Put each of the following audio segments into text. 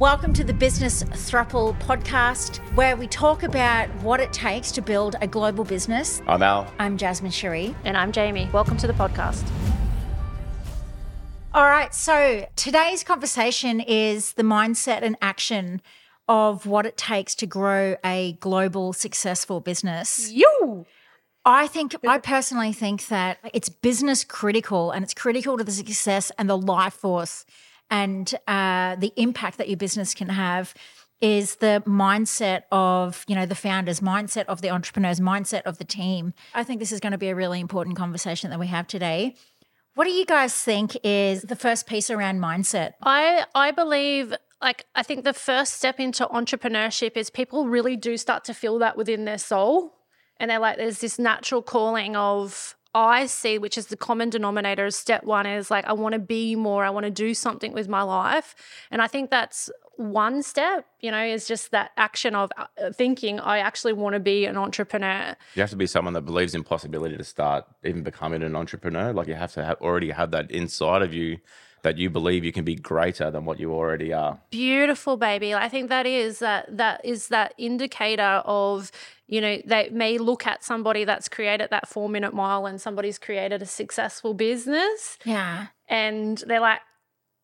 Welcome to the Business Throuple podcast, where we talk about what it takes to build a global business. I'm Al. I'm Jasmine Cherie. And I'm Jamie. Welcome to the podcast. All right, so today's conversation is the mindset and action of what it takes to grow a global successful business. You. I think, I personally think that it's business critical and it's critical to the success and the life force and uh, the impact that your business can have is the mindset of you know the founders mindset of the entrepreneurs mindset of the team. I think this is going to be a really important conversation that we have today. What do you guys think is the first piece around mindset? I I believe like I think the first step into entrepreneurship is people really do start to feel that within their soul. And they're like, there's this natural calling of I see, which is the common denominator, step one is like, I want to be more, I want to do something with my life. And I think that's one step, you know, is just that action of uh, thinking, I actually want to be an entrepreneur. You have to be someone that believes in possibility to start even becoming an entrepreneur. Like you have to have, already have that inside of you that you believe you can be greater than what you already are. Beautiful, baby. I think that is that that is that indicator of you know they may look at somebody that's created that four minute mile and somebody's created a successful business yeah and they're like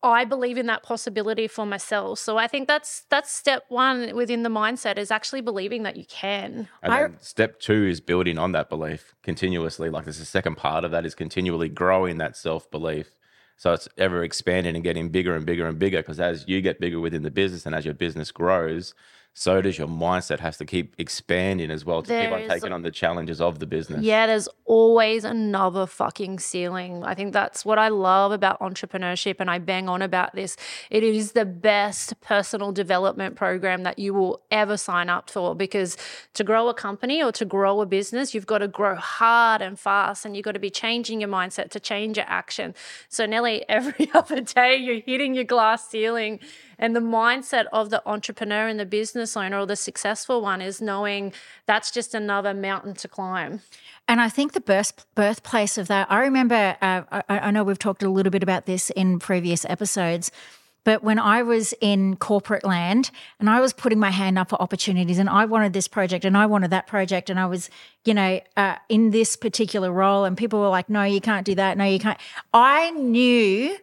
I believe in that possibility for myself. So I think that's that's step one within the mindset is actually believing that you can. And I- then step two is building on that belief continuously. Like there's a second part of that is continually growing that self belief. So it's ever expanding and getting bigger and bigger and bigger. Because as you get bigger within the business and as your business grows, so does your mindset has to keep expanding as well to keep on taking on the challenges of the business. Yeah, there's always another fucking ceiling. I think that's what I love about entrepreneurship, and I bang on about this. It is the best personal development program that you will ever sign up for because to grow a company or to grow a business, you've got to grow hard and fast, and you've got to be changing your mindset to change your action. So, nearly every other day you're hitting your glass ceiling. And the mindset of the entrepreneur and the business owner or the successful one is knowing that's just another mountain to climb. And I think the birth, birthplace of that, I remember, uh, I, I know we've talked a little bit about this in previous episodes, but when I was in corporate land and I was putting my hand up for opportunities and I wanted this project and I wanted that project and I was, you know, uh, in this particular role and people were like, no, you can't do that. No, you can't. I knew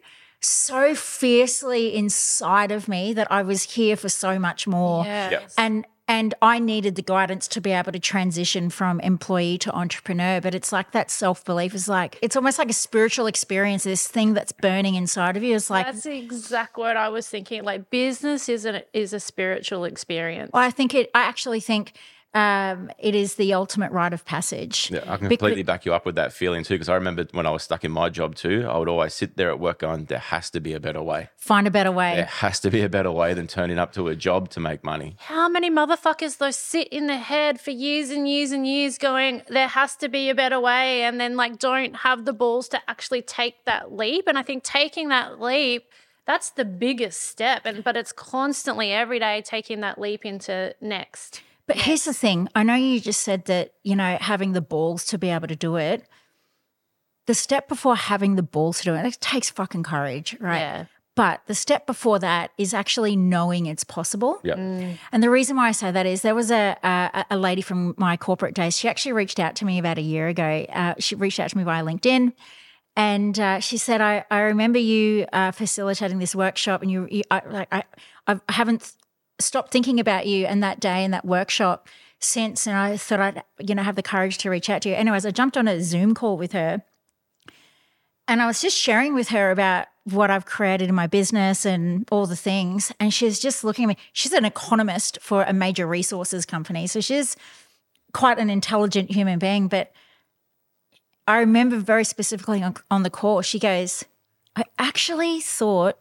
so fiercely inside of me that I was here for so much more Yes. and and I needed the guidance to be able to transition from employee to entrepreneur. But it's like that self belief is like it's almost like a spiritual experience. This thing that's burning inside of you. It's like That's the exact word I was thinking. Like business is a is a spiritual experience. I think it. I actually think um, it is the ultimate rite of passage. Yeah, I can Becau- completely back you up with that feeling too. Because I remember when I was stuck in my job too, I would always sit there at work going, "There has to be a better way. Find a better way. There has to be a better way than turning up to a job to make money." How many motherfuckers though sit in the head for years and years and years going, there has to be a better way, and then like don't have the balls to actually take that leap. And I think taking that leap, that's the biggest step. And but it's constantly every day taking that leap into next. But here's the thing. I know you just said that, you know, having the balls to be able to do it. The step before having the balls to do it, it takes fucking courage, right? Yeah. But the step before that is actually knowing it's possible. Yeah, And the reason why I say that is there was a, a a lady from my corporate days. She actually reached out to me about a year ago. Uh, she reached out to me via LinkedIn, and uh, she said, "I, I remember you uh, facilitating this workshop, and you, you I, like I, I haven't stopped thinking about you and that day and that workshop since. And I thought I'd you know have the courage to reach out to you. Anyways, I jumped on a Zoom call with her, and I was just sharing with her about what I've created in my business and all the things. And she's just looking at me. She's an economist for a major resources company. So she's quite an intelligent human being. But I remember very specifically on, on the call, she goes, I actually thought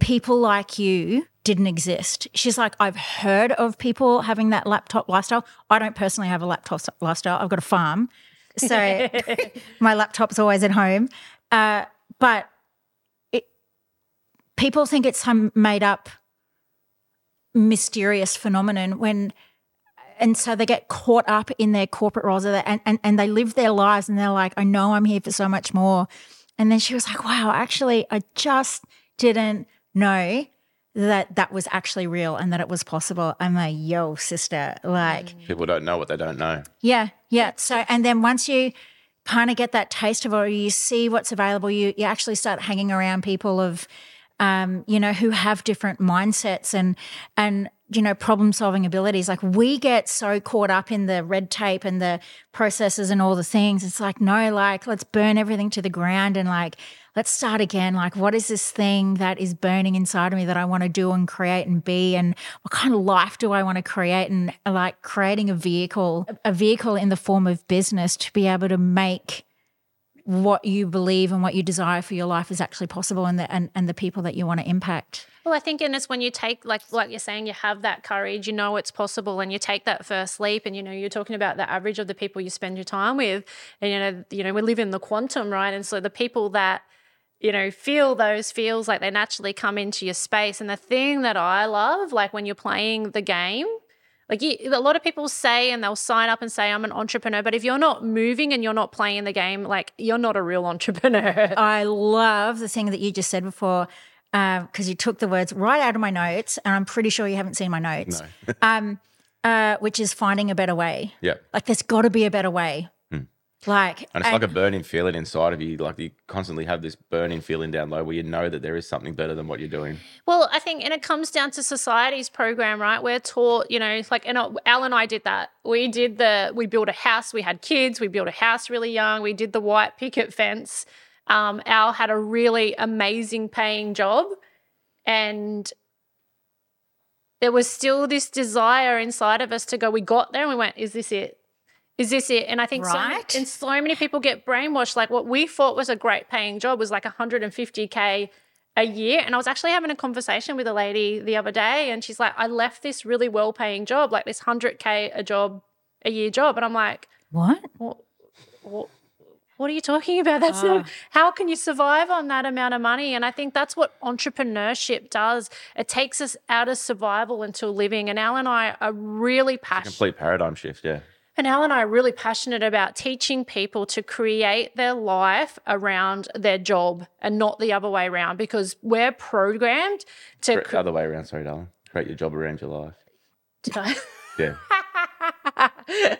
people like you didn't exist. She's like, I've heard of people having that laptop lifestyle. I don't personally have a laptop lifestyle. I've got a farm. So my laptop's always at home. Uh, but it, people think it's some made up mysterious phenomenon when and so they get caught up in their corporate roles and, and, and they live their lives and they're like, I know I'm here for so much more. And then she was like, wow, actually, I just didn't know that that was actually real and that it was possible. I'm like, yo, sister, like, People don't know what they don't know. yeah, yeah. So, and then once you kind of get that taste of it, or you see what's available, you you actually start hanging around people of, um, you know, who have different mindsets and and you know problem solving abilities. Like we get so caught up in the red tape and the processes and all the things. It's like no, like let's burn everything to the ground and like let's start again. Like, what is this thing that is burning inside of me that I want to do and create and be? And what kind of life do I want to create? And uh, like creating a vehicle, a vehicle in the form of business to be able to make what you believe and what you desire for your life is actually possible and the and, and the people that you want to impact. Well, I think, and it's when you take, like, like you're saying, you have that courage, you know it's possible, and you take that first leap. And you know, you're talking about the average of the people you spend your time with, and you know, you know, we live in the quantum, right? And so the people that you know feel those feels like they naturally come into your space. And the thing that I love, like when you're playing the game, like you, a lot of people say, and they'll sign up and say, "I'm an entrepreneur," but if you're not moving and you're not playing the game, like you're not a real entrepreneur. I love the thing that you just said before because you took the words right out of my notes, and I'm pretty sure you haven't seen my notes. No. um, uh, which is finding a better way. Yeah. Like there's got to be a better way. Like, And it's like a burning feeling inside of you. Like you constantly have this burning feeling down low where you know that there is something better than what you're doing. Well, I think, and it comes down to society's program, right? We're taught, you know, like, and Al and I did that. We did the, we built a house, we had kids, we built a house really young, we did the white picket fence. Um, Al had a really amazing paying job, and there was still this desire inside of us to go, we got there and we went, is this it? Is this it? And I think so, Right. and so many people get brainwashed. Like what we thought was a great paying job was like 150k a year. And I was actually having a conversation with a lady the other day, and she's like, I left this really well paying job, like this 100K a job, a year job. And I'm like, what? what, what, what are you talking about? That's ah. not, how can you survive on that amount of money? And I think that's what entrepreneurship does. It takes us out of survival into living. And Al and I are really passionate. Complete paradigm shift. Yeah. And Al and I are really passionate about teaching people to create their life around their job and not the other way around because we're programmed to. Cre- Other way around. Sorry, darling. Create your job around your life. Did I? Yeah.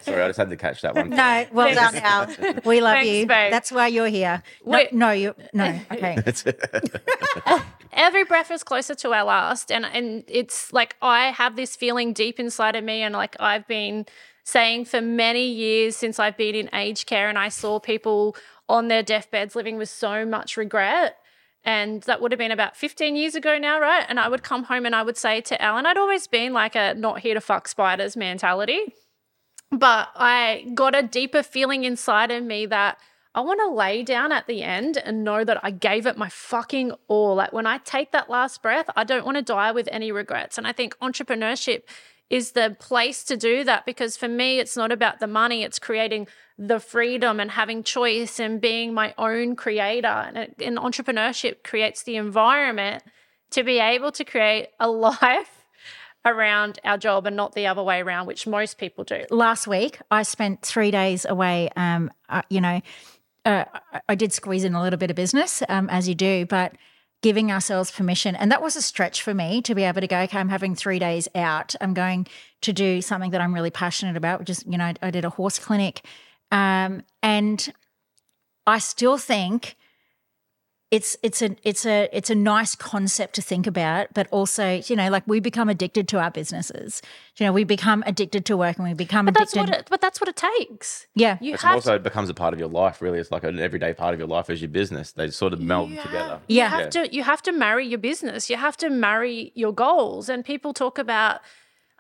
Sorry, I just had to catch that one. No, well done, Al. We love Thanks, you. babe. That's why you're here. No, Wait. no, you no. Okay. every breath is closer to our last and and it's like i have this feeling deep inside of me and like i've been saying for many years since i've been in aged care and i saw people on their deathbeds living with so much regret and that would have been about 15 years ago now right and i would come home and i would say to allan i'd always been like a not here to fuck spiders mentality but I got a deeper feeling inside of me that I want to lay down at the end and know that I gave it my fucking all. Like when I take that last breath, I don't want to die with any regrets. And I think entrepreneurship is the place to do that because for me, it's not about the money, it's creating the freedom and having choice and being my own creator. And, it, and entrepreneurship creates the environment to be able to create a life around our job and not the other way around, which most people do. Last week, I spent three days away. Um, uh, you know, uh, I- did squeeze in a little bit of business, um, as you do, but giving ourselves permission, and that was a stretch for me to be able to go. Okay, I'm having three days out. I'm going to do something that I'm really passionate about, which is, you know, I did a horse clinic, um, and I still think it's it's a it's a it's a nice concept to think about, but also you know like we become addicted to our businesses. You know we become addicted to work and we become But that's addicted. what it, but that's what it takes. yeah, You It have also to, becomes a part of your life, really. It's like an everyday part of your life as your business. They sort of meld you together. have- Yeah. You have to you have to marry your business. You have to marry your goals. And people talk about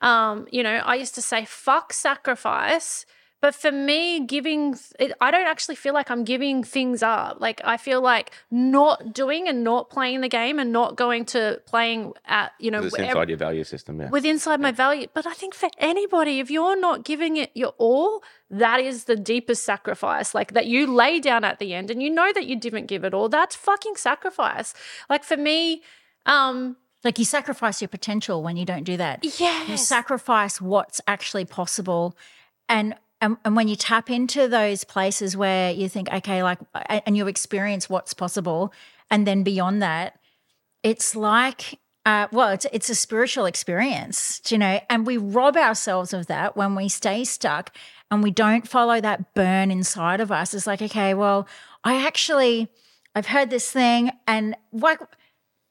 um, you know, I used to say fuck sacrifice. But for me, giving, it, I don't actually feel like I'm giving things up. Like, I feel like not doing and not playing the game and not going to playing at, you know, It's ev- inside your value system. Yeah. with inside my value. But I think for anybody, if you're not giving it your all, that is the deepest sacrifice. Like that you lay down at the end and you know that you didn't give it all. That's fucking sacrifice. Like for me, um, like you sacrifice your potential when you don't do that. Yeah. You yes. sacrifice what's actually possible, and and, and when you tap into those places where you think, okay, like, and you experience what's possible, and then beyond that, it's like uh, well, it's it's a spiritual experience, you know, and we rob ourselves of that when we stay stuck and we don't follow that burn inside of us. It's like, okay, well, I actually I've heard this thing, and like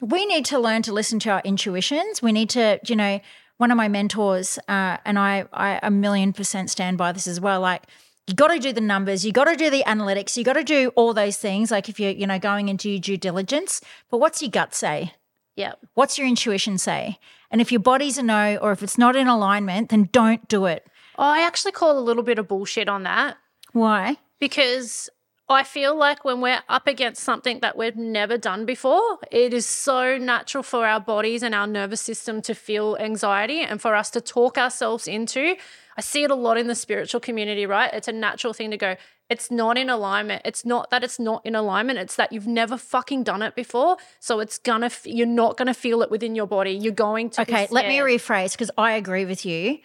we need to learn to listen to our intuitions. We need to, you know, one of my mentors, uh, and I, I a million percent stand by this as well. Like, you got to do the numbers, you got to do the analytics, you got to do all those things. Like, if you're, you know, going into your due diligence, but what's your gut say? Yeah. What's your intuition say? And if your body's a no, or if it's not in alignment, then don't do it. Oh, I actually call a little bit of bullshit on that Why? because I feel like when we're up against something that we've never done before, it is so natural for our bodies and our nervous system to feel anxiety and for us to talk ourselves into. I see it a lot in the spiritual community, right? It's a natural thing to go, it's not in alignment. It's not that it's not in alignment. It's that you've never fucking done it before. So it's gonna, f- you're not gonna feel it within your body. You're going to. Okay, let me rephrase because I agree with you.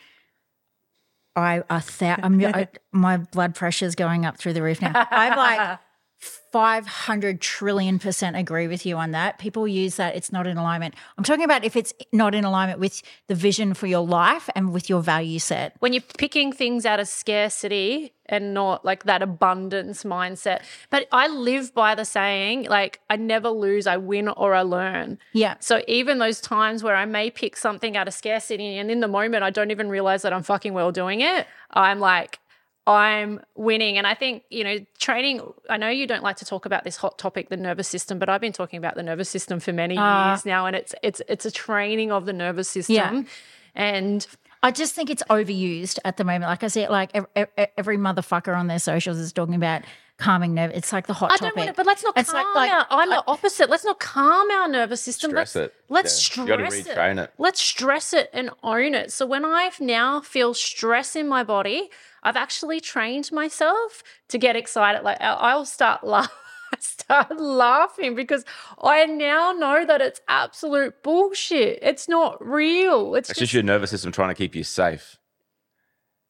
I a thou- I'm, I, my blood pressure's going up through the roof now. I'm like 500 trillion percent agree with you on that. People use that it's not in alignment. I'm talking about if it's not in alignment with the vision for your life and with your value set. when you're picking things out of scarcity and not like that abundance mindset. But I live by the saying, like, I never lose, I win or I learn. Yeah. So even those times where I may pick something out of scarcity and in the moment I don't even realize that I'm fucking well doing it, I'm like, I'm winning. And I think, you know, training, I know you don't like to talk about this hot topic, the nervous system, but I've been talking about the nervous system for many Ah. years now. And it's it's it's a training of the nervous system. Yeah. And I just think it's overused at the moment. Like I said, like every, every motherfucker on their socials is talking about calming nerve. It's like the hot I topic. don't want it, but let's not It's calm like- our. I'm the opposite. Let's not calm our nervous system. Stress let's it. let's Yeah. You gotta stress retrain it. Let's stress it and own it. So when I now feel stress in my body, I've actually trained myself to get excited. Like I'll I'll start laughing. start laughing because I now know that it's absolute bullshit. It's not real. It's It's just just your nervous system trying to keep you safe,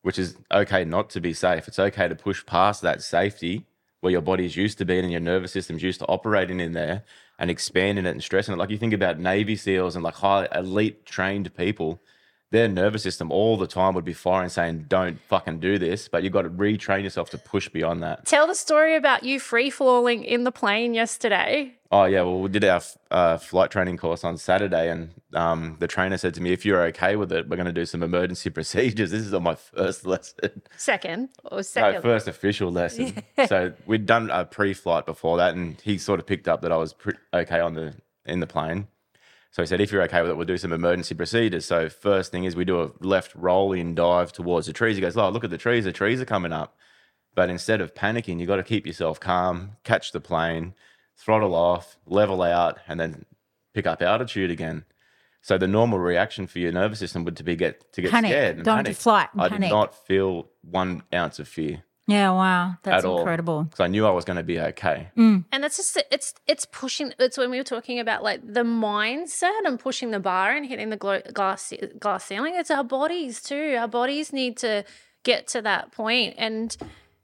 which is okay not to be safe. It's okay to push past that safety where your body's used to being and your nervous system's used to operating in there and expanding it and stressing it. Like you think about Navy SEALs and like high elite trained people, their nervous system all the time would be firing saying, Don't fucking do this. But you've got to retrain yourself to push beyond that. tell the story about you free falling in the plane yesterday. Oh yeah, well we did our uh, flight training course on Saturday, and um, the trainer said to me, "If you're okay with it, we're going to do some emergency procedures." This is on my first lesson, Second or second, no, first official lesson. So we'd done a pre-flight before that, and he sort of picked up that I was pre- okay on the in the plane. So he said, "If you're okay with it, we'll do some emergency procedures." So first thing is we do a left roll-in dive towards the trees. He goes, "Oh, look at the trees! The trees are coming up." But instead of panicking, you got to keep yourself calm, catch the plane, throttle off, level out, and then pick up altitude again. So the normal reaction for your nervous system would to be get to get Panic. scared and Go panic. flight and I panic. did not feel one ounce of fear Yeah, wow. That's at incredible. because I knew I was going to be okay. Mm. And that's just it's it's pushing. It's when we were talking about like the mindset and pushing the bar and hitting the glo- glass glass ceiling. It's our bodies too. Our bodies need to get to that point. And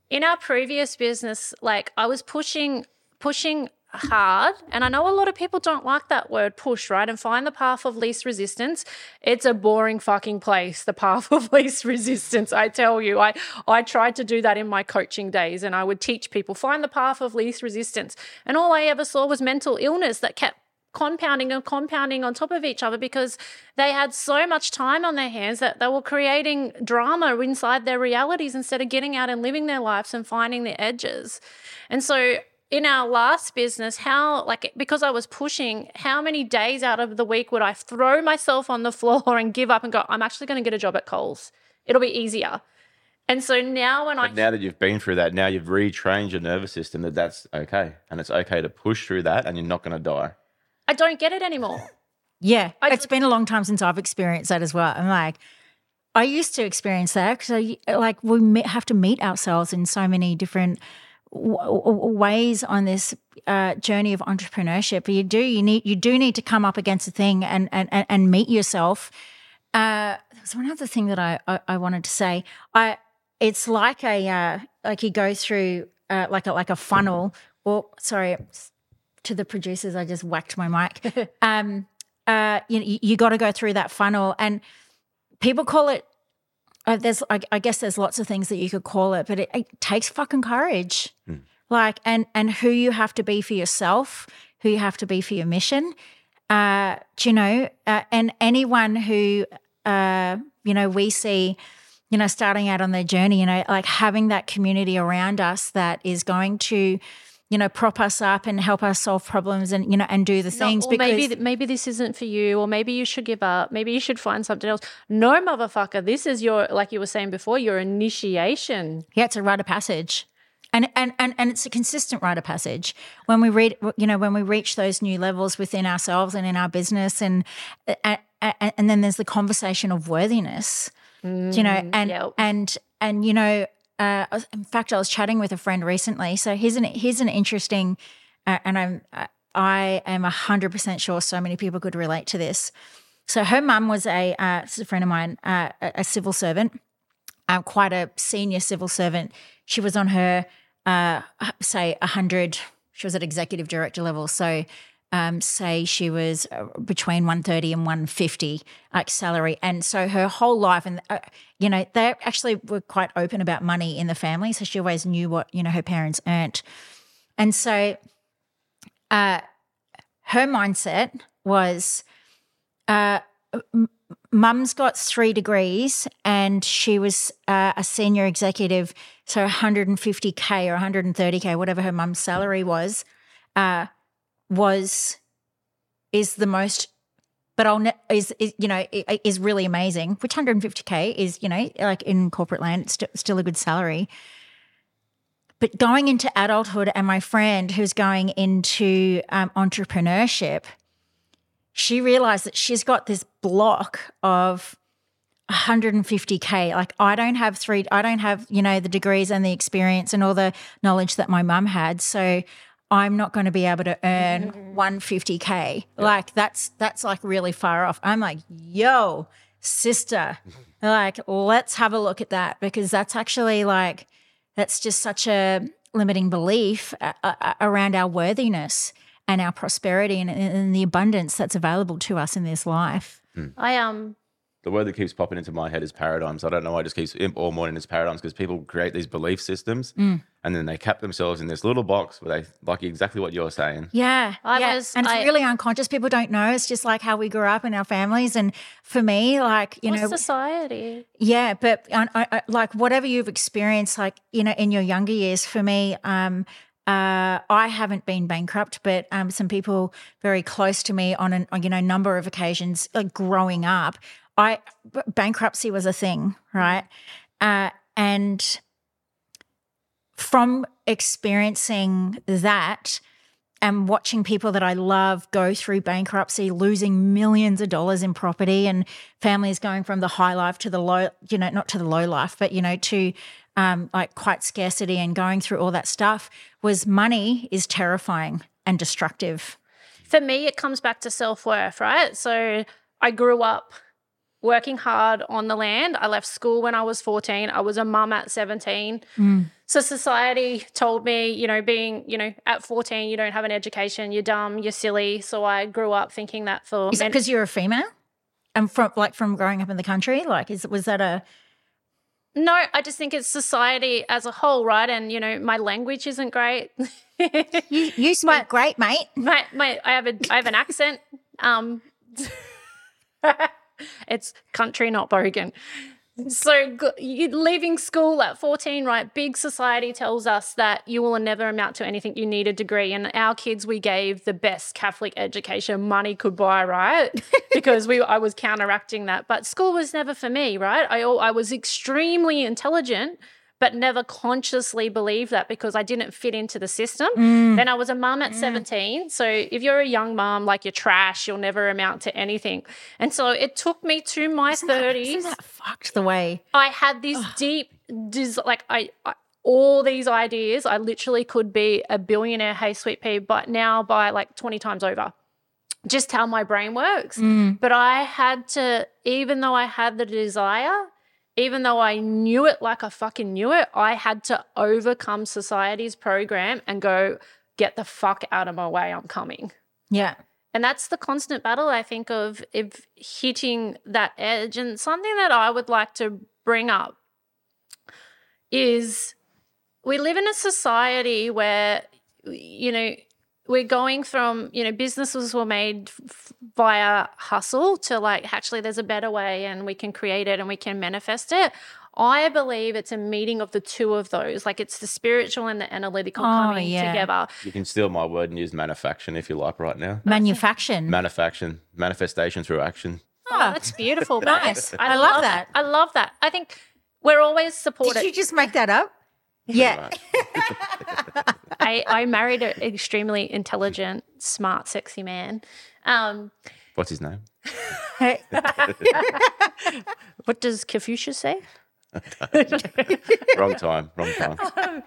in our previous business, like I was pushing pushing hard and i know a lot of people don't like that word push right and find the path of least resistance. It's a boring fucking place the path of least resistance i tell you. I i tried to do that in my coaching days and i would teach people find the path of least resistance. And all i ever saw was mental illness that kept compounding and compounding on top of each other because they had so much time on their hands that they were creating drama inside their realities instead of getting out and living their lives and finding the edges. And so in our last business, how like because I was pushing, how many days out of the week would I throw myself on the floor and give up and go, I'm actually going to get a job at Coles. It'll be easier. And so now when I now that you've been through that, now you've retrained your nervous system that that's okay, and it's okay to push through that, and you're not going to die. I don't get it anymore. Yeah, I it's just- been a long time since I've experienced that as well. I'm like, I used to experience that because like we have to meet ourselves in so many different w- ways on this uh, journey of entrepreneurship. You do you need you do need to come up against a thing and and and, meet yourself. Uh, there's one other thing that I, I I wanted to say. I it's like a uh, like you go through uh, like a like a funnel. Or sorry, to the producers, I just whacked my mic. um, uh, you you, you got to go through that funnel, and people call it. Uh, there's, I, I guess, there's lots of things that you could call it, but it, it takes fucking courage. Like, and and who you have to be for yourself, who you have to be for your mission. Uh, do you know, uh, and anyone who, uh, you know, we see, you know, starting out on their journey, you know, like having that community around us that is going to, you know, prop us up and help us solve problems and you know and do the No, things because maybe th- maybe this isn't for you, or maybe you should give up. Maybe you should find something else. No, motherfucker, this is your like you were saying before, your initiation. Yeah, it's a rite of passage. And, and and and it's a consistent rite of passage when we read you know when we reach those new levels within ourselves and in our business and and, and then there's the conversation of worthiness you know mm, and yep. and and you know uh, in fact I was chatting with a friend recently so here's an here's an interesting uh, and I'm I am 100% sure so many people could relate to this so her mum was a uh, a friend of mine uh, a, civil servant um, quite a senior civil servant. She was on her, uh, say, 100, she was at executive director level. So, um, say she was uh, between 130 and 150 like salary. And so her whole life, and, uh, you know, they actually were quite open about money in the family. So she always knew what, you know, her parents earned. And so uh, her mindset was, uh, mum's got three degrees and she was uh, a senior executive so 150k or 130k whatever her mum's salary was uh, was is the most but I'll ne- is, is you know is really amazing which 150k is you know like in corporate land it's st- still a good salary. But going into adulthood and my friend who's going into um, entrepreneurship she realized that she's got this block of 150k like i don't have three i don't have you know the degrees and the experience and all the knowledge that my mum had. So i'm not going to be able to earn 150k like that's that's like really far off. I'm like yo sister. Like let's have a look at that because that's actually like that's just such a limiting belief uh, uh, around our worthiness and our prosperity and, and the abundance that's available to us in this life. I um The word that keeps popping into my head is paradigms. I don't know why it just keeps all morning is paradigms because people create these belief systems Mm. and then they cap themselves in this little box where they like exactly what you're saying. Yeah, I yeah. was- and it's I- really unconscious. People don't know. It's just like how we grew up in our families. And for me, like you know, society? Yeah, but I, I, I- like whatever you've experienced, like you know, in your younger years, for me, um, uh, I haven't been bankrupt, but um, some people very close to me on an on, you know number of occasions, like growing up, I bankruptcy was a thing, right? Uh, and from experiencing that and watching people that I love go through bankruptcy, losing millions of dollars in property, and families going from the high life to the low, you know, not to the low life, but you know, to um, like quite scarcity and going through all that stuff was money is terrifying and destructive. For me, it comes back to self worth, right? So I grew up working hard on the land. I left school when I was 14. I was a mum at 17. So society told me, you know, being, you know, at 14, you don't have an education, you're dumb, you're silly. So I grew up thinking that for Is it because you're a female? And from like from growing up in the country, like is was that a No, I just think it's society as a whole, right? And you know, my language isn't great. you you speak great, mate. my my I have a I have an accent. Um it's country not bogan. So leaving school at 14, right? Big society tells us that you will never amount to anything. You need a degree. And our kids, we gave the best Catholic education money could buy, right? because we I was counteracting that. But school was never for me, right? I I was extremely intelligent, but never consciously believed that because I didn't fit into the system. Mm. Then I was a mum at mm. 17. So if you're a young mum, like you're trash, you'll never amount to anything. And so it took me to my 30s. Isn't that fucked the way? I had this deep, des- like I, I, all these ideas. I literally could be a billionaire, hey sweet pea, but now by like twenty times over. Just how my brain works. Mm. But I had to, even though I had the desire, even though I knew it like I fucking knew it, I had to overcome society's program and go, get the fuck out of my way. I'm coming. Yeah. And that's the constant battle, I think, of, of hitting that edge. And something that I would like to bring up is we live in a society where, you know, we're going from, you know, businesses were made f- via hustle to like, actually, there's a better way and we can create it and we can manifest it. I believe it's a meeting of the two of those. Like it's the spiritual and the analytical Oh, coming yeah. together. You can steal my word and use manufacturing if you like right now. Manufacturing. Manufacturing, manifestation through action. Oh, ah. that's beautiful. Nice. I love that. I love that. I think we're always supported Did you just make that up? Yeah. I, I married an extremely intelligent, smart, sexy man. Um, What's his name? what does Confucius say? Wrong time. Wrong time.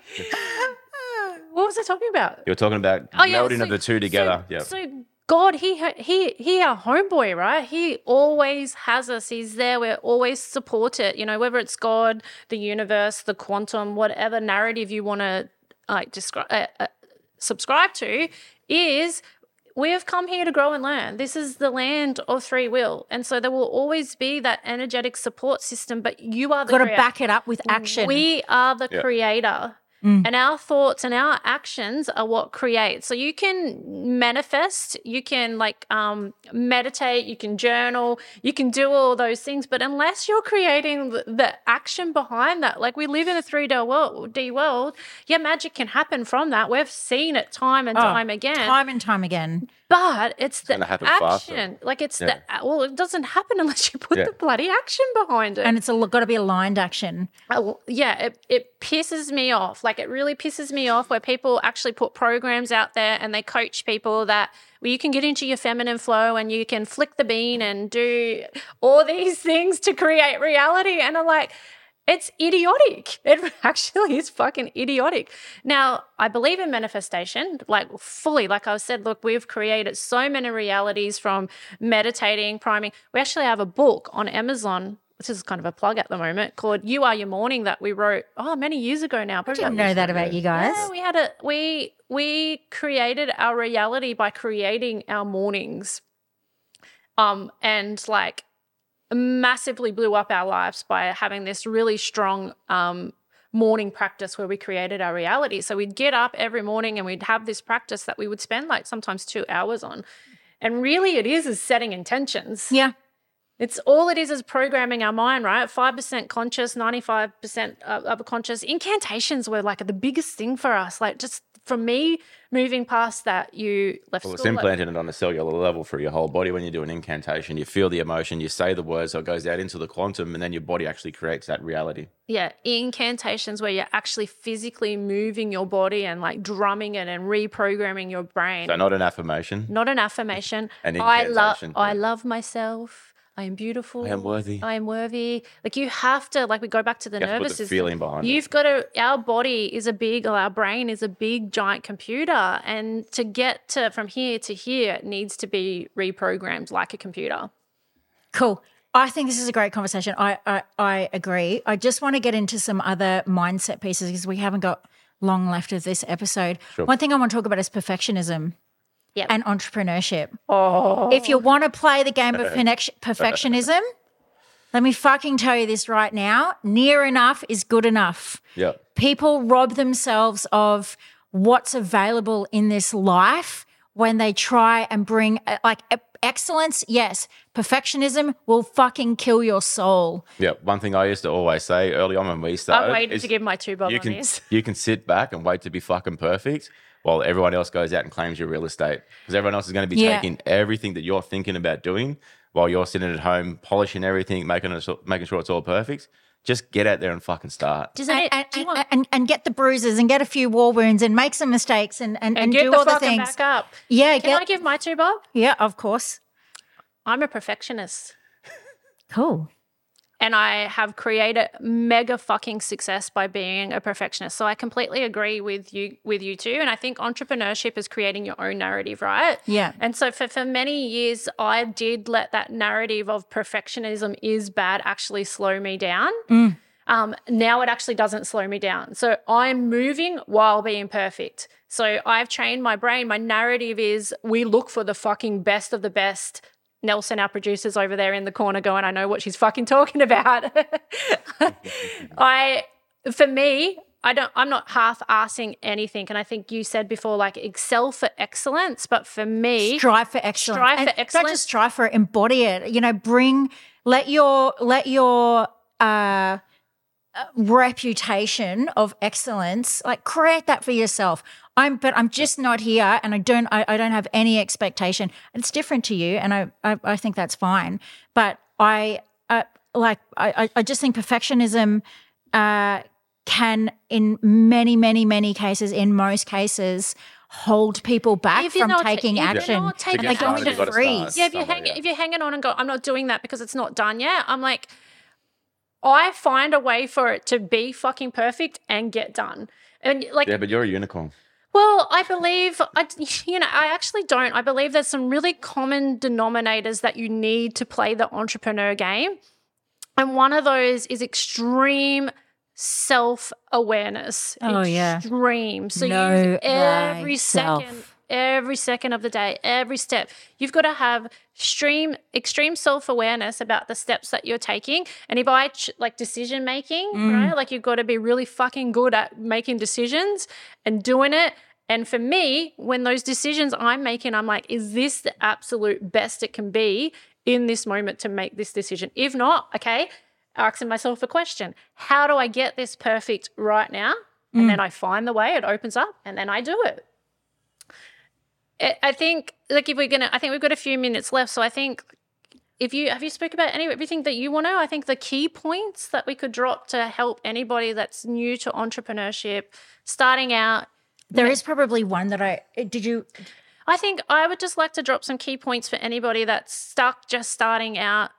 What was I talking about? You're talking about Oh, yeah, melding so- of the two together. So, yeah. so God, he he he our homeboy, right? He always has us. He's there. We're always supported. You know, whether it's God, the universe, the quantum, whatever narrative you want to like describe, uh, uh, subscribe to, is we have come here to grow and learn. This is the land of free will, and so there will always be that energetic support system. But you are the Got to back it up with action. we are the Yeah. creator. And our thoughts and our actions are what create. So you can manifest, you can like um, meditate, you can journal, you can do all those things. But unless you're creating the, the action behind that, like we live in a 3D world, D world, yeah, magic can happen from that. We've seen it time and Oh, time again. Time and time again. But it's the gonna faster. action. Like it's Yeah. the well, it doesn't happen unless you put Yeah. the bloody action behind it. And it's got to be aligned action. Oh, yeah, it, it pisses me off. Like it really pisses me off where people actually put programs out there and they coach people that well, you can get into your feminine flow and you can flick the bean and do all these things to create reality. And I'm like, it's idiotic. It actually is fucking idiotic. Now, I believe in manifestation, like fully. Like I said, look, we've created so many realities from meditating, priming. We actually have a book on Amazon. This is kind of a plug at the moment called "You Are Your Morning" that we wrote oh many years ago now. I didn't know that about you guys. Yeah, we had a we we created our reality by creating our mornings. Um and like massively blew up our lives by having this really strong um morning practice where we created our reality. So we'd get up every morning and we'd have this practice that we would spend like sometimes 2 hours on. And really it is is setting intentions. Yeah. It's all it is is programming our mind, right? 5% conscious, 95% of of conscious. Incantations were like the biggest thing for us. Like just for me, moving past that, you left Well, it's implanted it on a cellular level through your whole body. When you do an incantation, you feel the emotion, you say the words, so it goes out into the quantum, and then your body actually creates that reality. yeah, incantations where you're actually physically moving your body and like drumming it and reprogramming your brain. So not an affirmation. Not an affirmation. An I love incantation, I love myself. I am beautiful. I am worthy. I am worthy. Like you have to, like we go back to the You have to put nervous the system. feeling behind. You've got to. Our body is a big, or our brain is a big, giant computer, and to get to from here to here, it needs to be reprogrammed like a computer. Cool. I think this is a great conversation. I I, I agree. I just want to get into some other mindset pieces because we haven't got long left of this episode. Sure. One thing I want to talk about is perfectionism Yep. and entrepreneurship. Oh, If you want to play the game of perfectionism, let me fucking tell you this right now. Near enough is good enough. Yeah. People rob themselves of what's available in this life when they try and bring uh, like excellence. Yes, perfectionism will fucking kill your soul. Yeah. One thing I used to always say early on when we started. I'm waiting is to give my two bob you on can this. you can sit back and wait to be fucking perfect while everyone else goes out and claims your real estate because everyone else is going to be Yeah. taking everything that you're thinking about doing while you're sitting at home polishing everything making it making sure it's all perfect just get out there and fucking start Doesn't And, it? and, do want- and, and get the bruises and get a few war wounds and make some mistakes and, and, and and do the all the fucking things. back up. Yeah, Can get, I give my two bob? yeah, of course. I'm a perfectionist. Cool. And I have created mega fucking success by being a perfectionist. So I completely agree with you with you too. And I think entrepreneurship is creating your own narrative, right? Yeah. And so for, for many years I did let that narrative of perfectionism is bad actually slow me down. um, now it actually doesn't slow me down. So I'm moving while being perfect. So I've trained my brain. My narrative is we look for the fucking best of the best. Nelson, our producer's over there in the corner going, I know what she's fucking talking about. I, for me, I don't, I'm not half assing anything. And I think you said before, like excel for excellence. But for me, strive for excellence. Strive for And Don't excellence. just strive for it, embody it. You know, bring, let your, let your, uh, reputation of excellence like create that for yourself i'm but i'm just not here and i don't i, I don't have any expectation it's different to you and i i, I think that's fine but i uh, like I, I- I just think perfectionism uh can in many many many cases in most cases hold people back If you're from not- taking if you're action not taking and they go action- into gotta freeze. Yeah, if you're somewhere, hanging, yeah. if you're hanging on and go, I'm not doing that because it's not done yet. I'm like, I find a way for it to be fucking perfect and get done. And like, Yeah, but you're a unicorn. well, I believe, I, you know, I actually don't. I believe there's some really common denominators that you need to play the entrepreneur game. And one of those is extreme self awareness. Oh, yeah. Extreme. So Know you every thyself. second, every second of the day, every step, you've got to have extreme, extreme self awareness about the steps that you're taking. And if I like decision making, mm. right, like you've got to be really fucking good at making decisions and doing it. And for me, when those decisions I'm making, I'm like, is this the absolute best it can be in this moment to make this decision? If not, okay, asking myself a question How do I get this perfect right now? And mm. then I find the way, it opens up, and then I do it. I- I think, like, if we're gonna, I think we've got a few minutes left. So I think if you have you spoke about any everything that you want to, I think the key points that we could drop to help anybody that's new to entrepreneurship, starting out. there is probably one that i did you I think I would just like to drop some key points for anybody that's stuck just starting out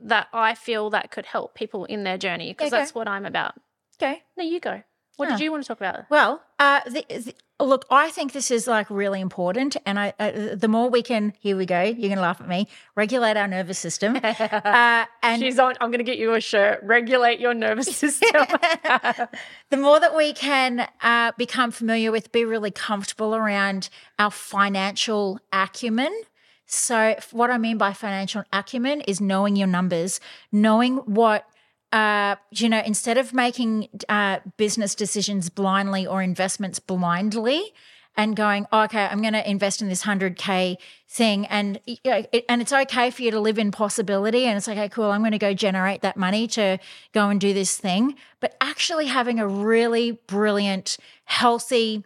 that I feel that could help people in their journey because Okay. that's what I'm about. okay No, you go. What Yeah. did you want to talk about? Well, uh, the, the, look, I think this is like really important, and I uh, the more we can, here we go. You're gonna laugh at me. Regulate our nervous system, uh, and She's on. I'm going to get you a shirt. Regulate your nervous system. the more that we can uh, become familiar with, be really comfortable around our financial acumen. So, what I mean by financial acumen is knowing your numbers, knowing what, uh, you know, instead of making uh, business decisions blindly or investments blindly, and going, oh, okay, I'm going to invest in this 100K thing. And, you know, it, and it's okay for you to live in possibility. And it's like, okay, cool, I'm going to go generate that money to go and do this thing. But actually having a really brilliant, healthy,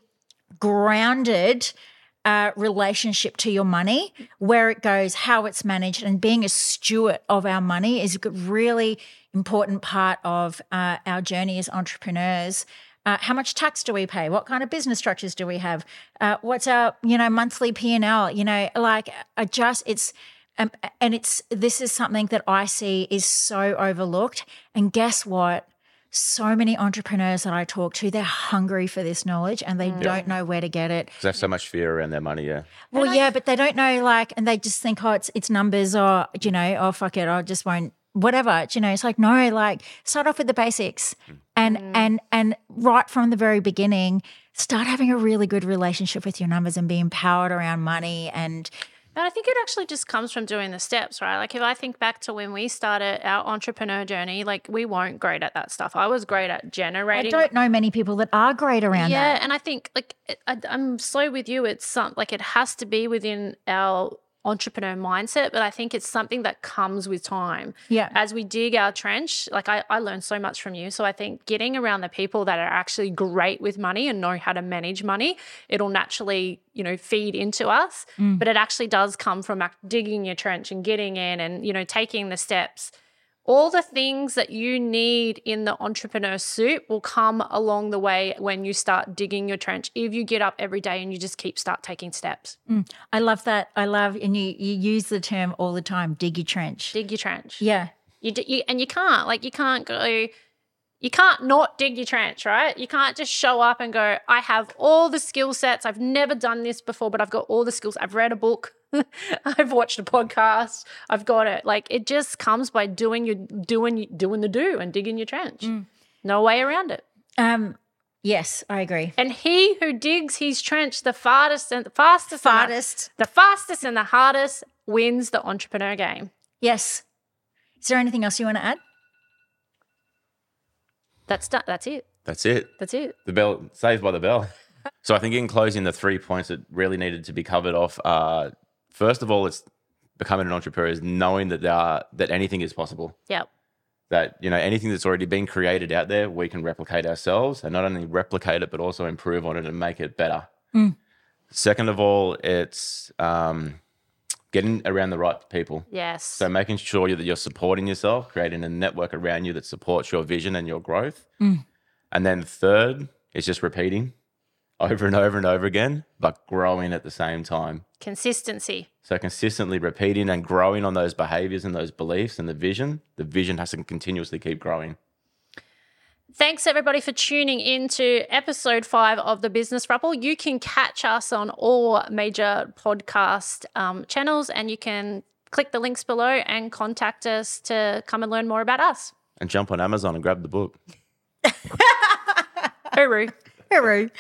grounded uh, relationship to your money, where it goes, how it's managed, and being a steward of our money is really important part of uh, our journey as entrepreneurs. Uh, how much tax do we pay? What kind of business structures do we have? Uh, what's our you know monthly P and L? You know, like adjust. It's um, and it's this is something that I see is so overlooked. And guess what? So many entrepreneurs that I talk to, they're hungry for this knowledge and they don't know where to get it. 'Cause they have so much fear around their money. Yeah. Well, yeah, but they don't know like, and they just think, oh, it's it's numbers, or you know, oh fuck it, I just won't, whatever. You know, it's like no, like start off with the basics, hmm. and hmm. and and right from the very beginning, start having a really good relationship with your numbers and be empowered around money and And I think it actually just comes from doing the steps, right? Like if I think back to when we started our entrepreneur journey, like we weren't great at that stuff. I was great at generating. I don't know many people that are great around yeah, that. and I think like I, I'm so with you. It's some like it has to be within our entrepreneur mindset, but I think it's something that comes with time. Yeah. As we dig our trench, like I, I learned so much from you. So I think getting around the people that are actually great with money and know how to manage money, it'll naturally, you know, feed into us. Mm. But it actually does come from digging your trench and getting in and, you know, taking the steps all the things that you need in the entrepreneur suit will come along the way when you start digging your trench. If you get up every day and you just keep start taking steps. Mm. I love that. I love, and you you use the term all the time, dig your trench. dig your trench. Yeah. you, you and you can't like you can't go you can't not dig your trench right? You can't just show up and go i have all the skill sets. I've never done this before but i've got all the skills. I've read a book i've watched a podcast i've got it like it just comes by doing your doing doing the do and digging your trench No way around it. Um, yes, I agree. And he who digs his trench the farthest and the fastest, and the- the fastest and the hardest wins the entrepreneur game. Yes. Is there anything else you want to add? That's done. That's it. That's it. That's it. The bell saved by the bell. so I think in closing, the three points that really needed to be covered off are first of all, it's becoming an entrepreneur is knowing that there are, that anything is possible. Yep. That you know anything that's already been created out there, we can replicate ourselves, and not only replicate it, but also improve on it and make it better. Second of all, it's um, getting around the right people. Yes. So making sure that you're supporting yourself, creating a network around you that supports your vision and your growth. And then third is just repeating over and over and over again, but growing at the same time. Consistency. So consistently repeating and growing on those behaviors and those beliefs and the vision. The vision has to continuously keep growing. Thanks everybody for tuning in to episode five of the Business Throuple. You can catch us on all major podcast um, channels and you can click the links below and contact us to come and learn more about us. And jump on Amazon and grab the book. Hooroo. Hooroo.